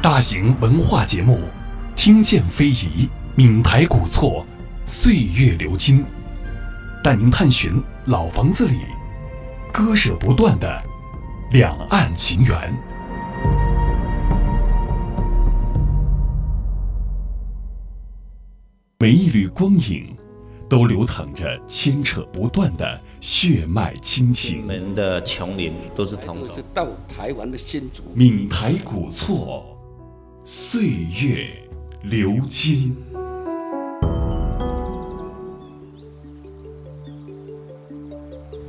大型文化节目《听见非遗》，闽台古厝，岁月流金，带您探寻老房子里割舍不断的两岸情缘。每一缕光影，都流淌着牵扯不断的血脉亲情。我们的琼林都是同种是。到台湾的新竹。闽台古厝，岁月流金。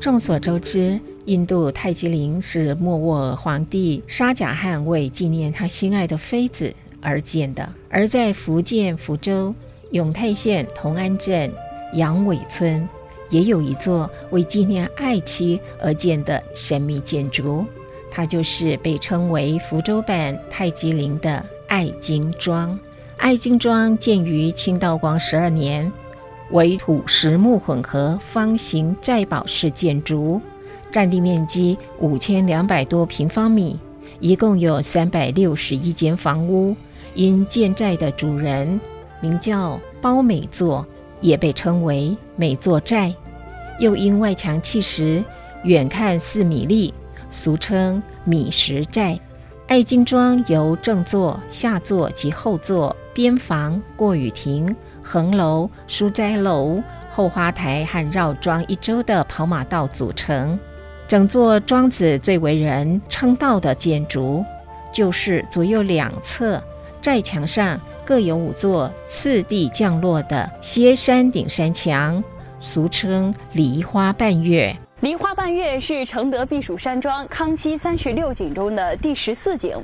众所周知，印度泰姬陵是莫卧儿皇帝沙贾汗为纪念他心爱的妃子而建的。而在福建福州永泰县同安镇杨尾村，也有一座为纪念爱妻而建的神秘建筑，它就是被称为福州版泰姬陵的爱金庄。爱金庄建于清道光十二年。为土石木混合方形寨堡式建筑，占地面积五千两百多平方米，一共有三百六十一间房屋。因建寨的主人名叫包美作，也被称为美作寨，又因外墙砌石，远看似米粒，俗称米石寨。爱金庄由正座、下座及后座、边房、过雨亭。横楼、书斋楼、后花台和绕庄一周的跑马道组成。整座庄子最为人称道的建筑，就是左右两侧寨墙上各有五座次第降落的歇山顶山墙，俗称梨花半月。梨花半月是承德避暑山庄康熙三十六景中的第十四景，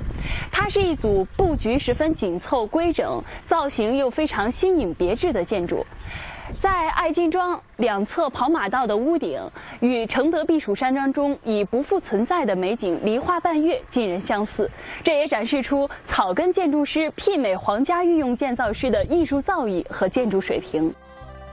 它是一组布局十分紧凑规整、造型又非常新颖别致的建筑。在爱金庄两侧跑马道的屋顶，与承德避暑山庄中已不复存在的美景梨花半月近人相似，这也展示出草根建筑师媲美皇家御用建造师的艺术造诣和建筑水平。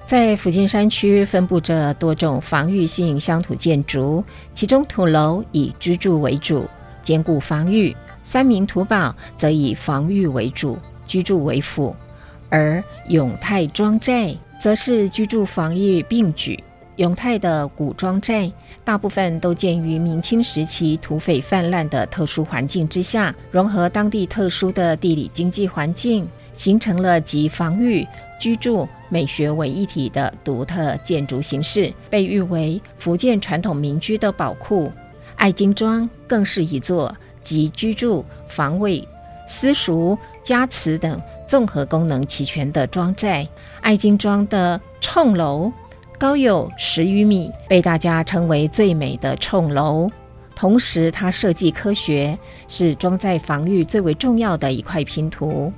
在福建山区分布着多种防御性乡土建筑，其中土楼以居住为主，坚固防御；三明土堡则以防御为主，居住为辅；而永泰庄寨则是居住防御并举。永泰的古庄寨大部分都建于明清时期土匪泛滥的特殊环境之下，融合当地特殊的地理经济环境，形成了集防御、居住、美学为一体的独特建筑形式，被誉为福建传统民居的宝库。爱金庄更是一座集居住、防卫、私塾、家祠等综合功能齐全的庄寨。爱金庄的冲楼高有十余米，被大家称为最美的冲楼。同时，它设计科学，是庄寨防御最为重要的一块拼图。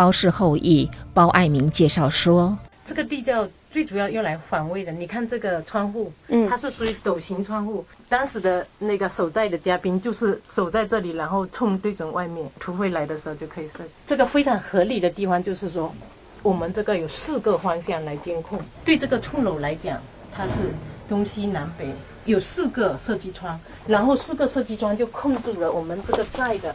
包氏后裔包爱民介绍说。这个地窖最主要用来防卫的，你看这个窗户，嗯它是属于斗形窗户。当时的那个守寨的嘉宾就是守在这里，然后冲对准外面，土匪来的时候就可以射。这个非常合理的地方就是说，我们这个有四个方向来监控。对这个冲楼来讲，它是东西南北有四个射击窗，然后四个射击窗就控制了我们这个寨的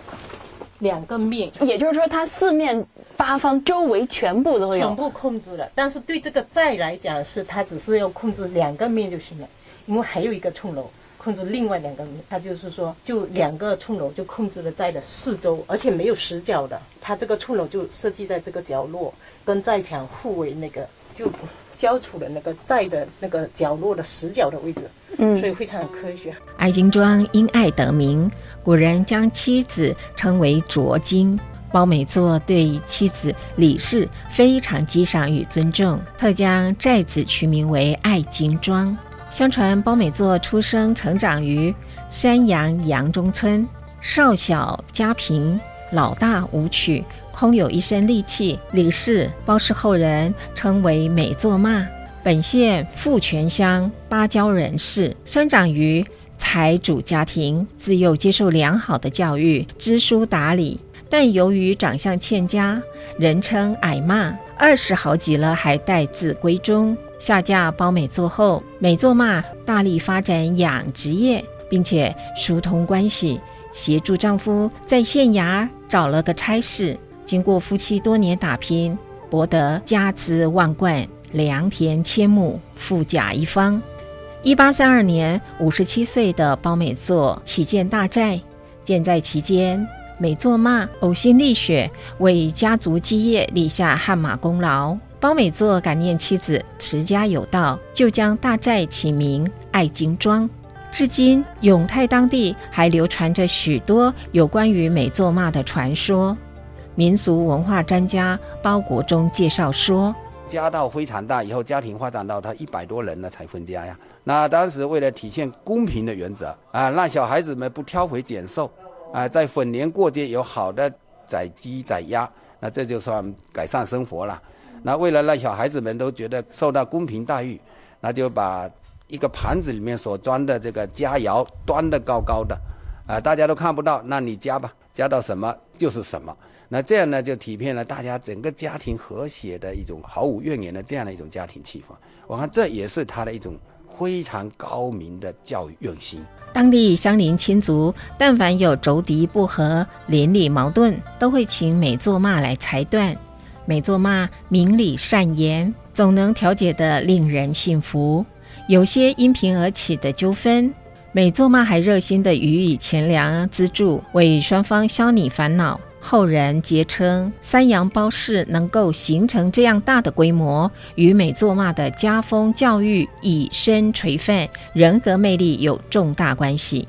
两个面。也就是说，它四面八方周围全部都有。全部控制了，但是对这个寨来讲，是它只是要控制两个面就行了，因为还有一个冲楼控制另外两个面，它就是说，就两个冲楼就控制了寨的四周，而且没有死角的，它这个冲楼就设计在这个角落，跟寨墙互为那个，就消除了那个寨的那个角落的死角的位置，嗯所以非常科学。爱金庄因爱得名，古人将妻子称为卓金。包美作对妻子李氏非常激赏与尊重，特将寨子取名为爱金庄。相传包美作出生成长于山阳杨中村，少小家贫，老大无娶，空有一身力气。李氏包氏后人称为美作骂。本县富泉乡芭蕉人士，生长于财主家庭，自幼接受良好的教育，知书达理。但由于长相欠佳，人称矮骂，二十好几了还待字闺中。下嫁包美作后，美作骂大力发展养殖业，并且疏通关系，协助丈夫在县衙找了个差事。经过夫妻多年打拼，博得家资万贯，良田千亩，富甲一方。一八三二年，五十七岁的包美作起建大寨，建寨期间，美作骂呕心沥血，为家族基业立下汗马功劳。包美作感念妻子持家有道，就将大寨起名爱金庄。至今，永泰当地还流传着许多有关于美作骂的传说。民俗文化专家包国忠介绍说。家道非常大，以后家庭发展到他一百多人了才分家呀。那当时为了体现公平的原则啊，让小孩子们不挑肥拣瘦啊，在逢年过节有好的宰鸡宰鸭，那这就算改善生活了。那为了让小孩子们都觉得受到公平待遇，那就把一个盘子里面所装的这个佳肴端得高高的，啊，大家都看不到，那你夹吧，夹到什么就是什么。那这样呢，就体现了大家整个家庭和谐的一种毫无怨言的这样的一种家庭气氛。我看这也是他的一种非常高明的教育用心。当地乡邻亲族，但凡有仇敌不和、邻里矛盾，都会请美作骂来裁断。美作骂明理善言，总能调解得令人信服。有些因贫而起的纠纷，美作骂还热心的予以钱粮资助，为双方消弭烦恼。后人皆称三阳包氏能够形成这样大的规模，与美作骂的家风教育以身垂范、人格魅力有重大关系。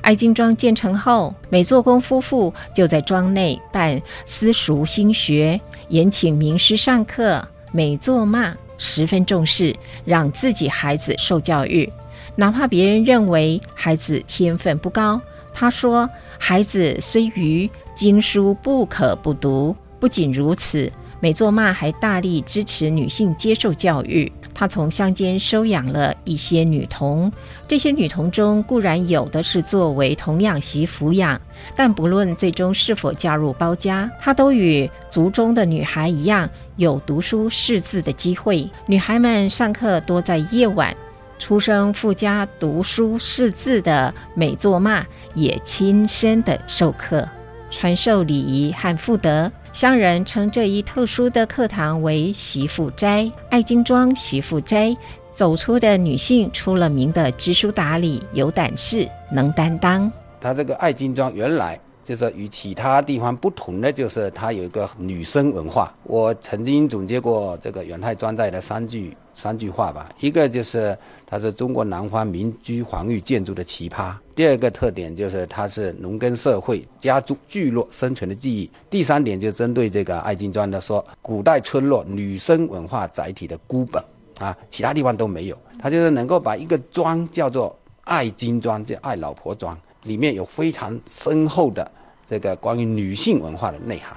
爱金庄建成后，美作公夫妇就在庄内办私塾新学，延请名师上课。美作骂十分重视，让自己孩子受教育，哪怕别人认为孩子天分不高。他说：“孩子虽愚，经书不可不读。不仅如此，美作骂还大力支持女性接受教育。他从乡间收养了一些女童，这些女童中固然有的是作为童养媳抚养，但不论最终是否嫁入包家，她都与族中的女孩一样，有读书识字的机会。女孩们上课多在夜晚。”出生富家、读书识字的美作骂也亲身的授课，传授礼仪和妇德。乡人称这一特殊的课堂为“媳妇斋”。爱金庄媳妇斋走出的女性，出了名的知书达理、有胆识、能担当。她这个爱金庄原来。就是与其他地方不同的，就是它有一个女生文化。我曾经总结过这个远泰庄寨的三句三句话吧。一个就是它是中国南方民居防御建筑的奇葩；第二个特点就是它是农耕社会家族聚落生存的记忆；第三点就针对这个爱金庄的说，古代村落女生文化载体的孤本啊，其他地方都没有。它就是能够把一个庄叫做爱金庄，叫爱老婆庄。里面有非常深厚的这个关于女性文化的内涵。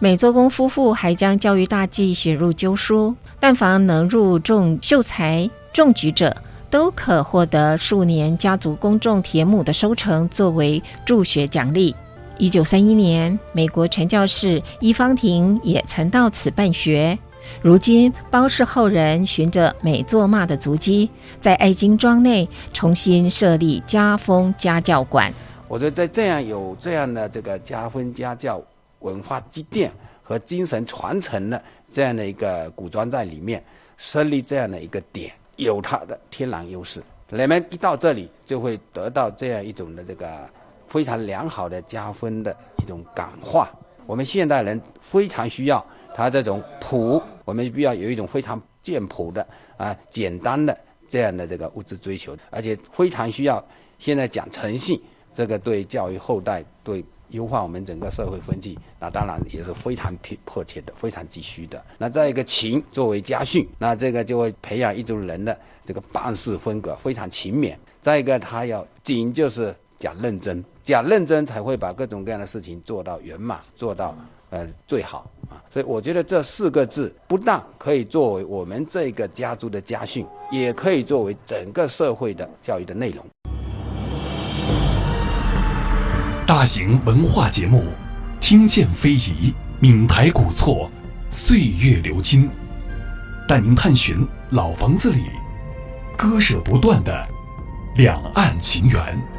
美作公夫妇还将教育大计写入旧书，但凡能入种秀才、中举者，都可获得数年家族公众田亩的收成作为助学奖励。一九三一年，美国传教士伊方亭也曾到此办学。如今，包氏后人循着美作骂的足迹，在爱金庄内重新设立家风家教馆。我觉得在这样有这样的这个家风家教文化积淀和精神传承的这样的一个古庄在里面设立这样的一个点，有它的天然优势。人们一到这里，就会得到这样一种的这个非常良好的家风的一种感化。我们现代人非常需要它这种朴。我们必要有一种非常简朴的啊、简单的这样的这个物质追求，而且非常需要现在讲诚信，这个对教育后代、对优化我们整个社会风气，那当然也是非常迫迫切的、非常急需的。那再一个勤作为家训，那这个就会培养一种人的这个办事风格非常勤勉。再一个，他要谨就是讲认真，讲认真才会把各种各样的事情做到圆满，做到。呃，最好啊，所以我觉得这四个字不但可以作为我们这个家族的家训，也可以作为整个社会的教育的内容。大型文化节目，听见非遗，闽台古厝，岁月流金，带您探寻老房子里割舍不断的两岸情缘。